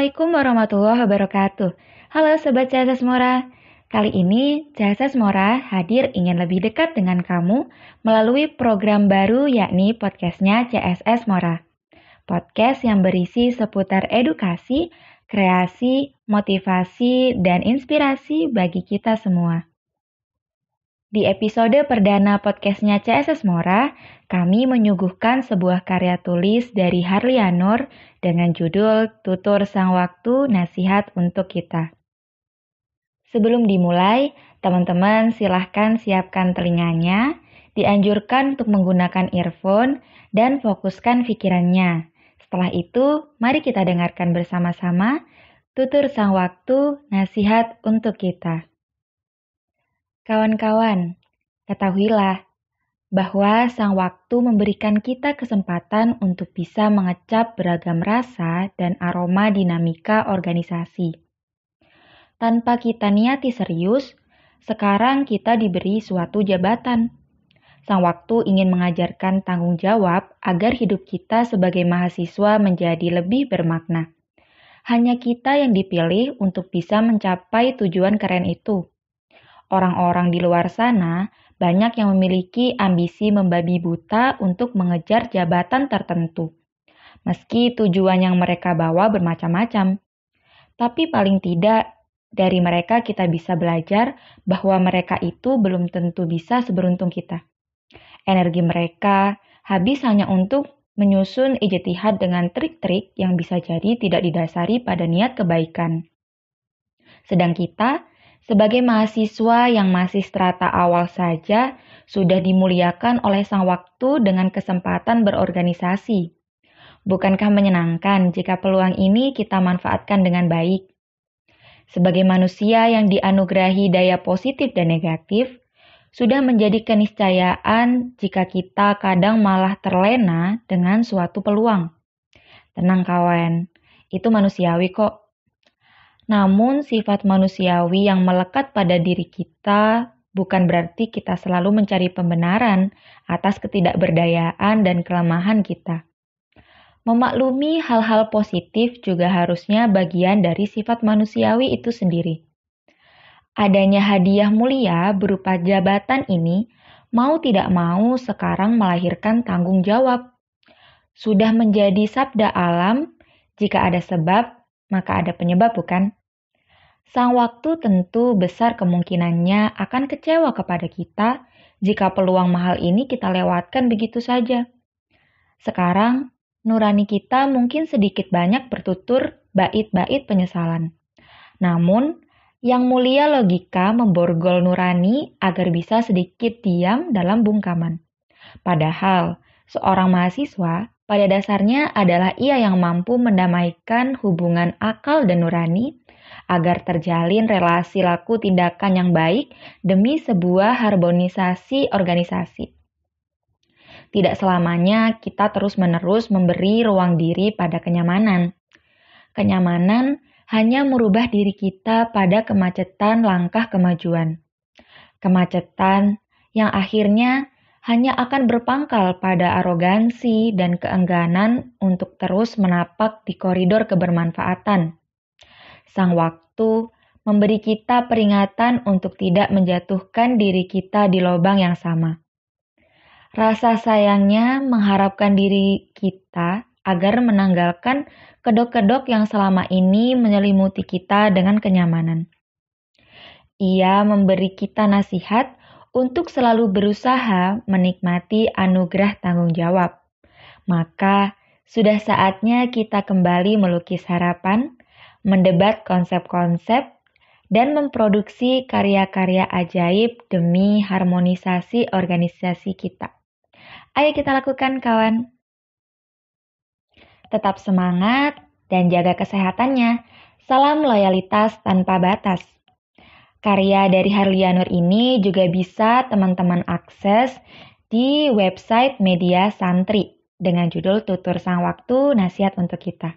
Assalamualaikum warahmatullahi wabarakatuh. Halo Sobat CSS Mora. Kali ini CSS Mora hadir ingin lebih dekat dengan kamu melalui program baru yakni podcastnya CSS Mora. Podcast yang berisi seputar edukasi, kreasi, motivasi, dan inspirasi bagi kita semua. Di episode perdana podcastnya CSS Mora, kami menyuguhkan sebuah karya tulis dari Harlianur dengan judul Tutur Sang Waktu Nasihat Untuk Kita. Sebelum dimulai, teman-teman silahkan siapkan telinganya, dianjurkan untuk menggunakan earphone, dan fokuskan pikirannya. Setelah itu, mari kita dengarkan bersama-sama Tutur Sang Waktu Nasihat Untuk Kita. Kawan-kawan, ketahuilah bahwa sang waktu memberikan kita kesempatan untuk bisa mengecap beragam rasa dan aroma dinamika organisasi. Tanpa kita niati serius, sekarang kita diberi suatu jabatan. Sang waktu ingin mengajarkan tanggung jawab agar hidup kita sebagai mahasiswa menjadi lebih bermakna. Hanya kita yang dipilih untuk bisa mencapai tujuan keren itu orang-orang di luar sana banyak yang memiliki ambisi membabi buta untuk mengejar jabatan tertentu. Meski tujuan yang mereka bawa bermacam-macam. Tapi paling tidak dari mereka kita bisa belajar bahwa mereka itu belum tentu bisa seberuntung kita. Energi mereka habis hanya untuk menyusun ijtihad dengan trik-trik yang bisa jadi tidak didasari pada niat kebaikan. Sedang kita sebagai mahasiswa yang masih strata awal saja, sudah dimuliakan oleh sang waktu dengan kesempatan berorganisasi. Bukankah menyenangkan jika peluang ini kita manfaatkan dengan baik? Sebagai manusia yang dianugerahi daya positif dan negatif, sudah menjadi keniscayaan jika kita kadang malah terlena dengan suatu peluang. Tenang kawan, itu manusiawi kok. Namun, sifat manusiawi yang melekat pada diri kita bukan berarti kita selalu mencari pembenaran atas ketidakberdayaan dan kelemahan kita. Memaklumi hal-hal positif juga harusnya bagian dari sifat manusiawi itu sendiri. Adanya hadiah mulia berupa jabatan ini mau tidak mau sekarang melahirkan tanggung jawab. Sudah menjadi sabda alam, jika ada sebab, maka ada penyebab, bukan? Sang waktu tentu besar kemungkinannya akan kecewa kepada kita jika peluang mahal ini kita lewatkan begitu saja. Sekarang, nurani kita mungkin sedikit banyak bertutur bait-bait penyesalan. Namun, yang mulia logika memborgol nurani agar bisa sedikit diam dalam bungkaman. Padahal, seorang mahasiswa pada dasarnya adalah ia yang mampu mendamaikan hubungan akal dan nurani agar terjalin relasi laku tindakan yang baik demi sebuah harmonisasi organisasi. Tidak selamanya kita terus-menerus memberi ruang diri pada kenyamanan. Kenyamanan hanya merubah diri kita pada kemacetan langkah kemajuan. Kemacetan yang akhirnya hanya akan berpangkal pada arogansi dan keengganan untuk terus menapak di koridor kebermanfaatan sang waktu memberi kita peringatan untuk tidak menjatuhkan diri kita di lubang yang sama. Rasa sayangnya mengharapkan diri kita agar menanggalkan kedok-kedok yang selama ini menyelimuti kita dengan kenyamanan. Ia memberi kita nasihat untuk selalu berusaha menikmati anugerah tanggung jawab. Maka, sudah saatnya kita kembali melukis harapan mendebat konsep-konsep, dan memproduksi karya-karya ajaib demi harmonisasi organisasi kita. Ayo kita lakukan kawan. Tetap semangat dan jaga kesehatannya. Salam loyalitas tanpa batas. Karya dari Harlianur ini juga bisa teman-teman akses di website media santri dengan judul Tutur Sang Waktu Nasihat untuk Kita.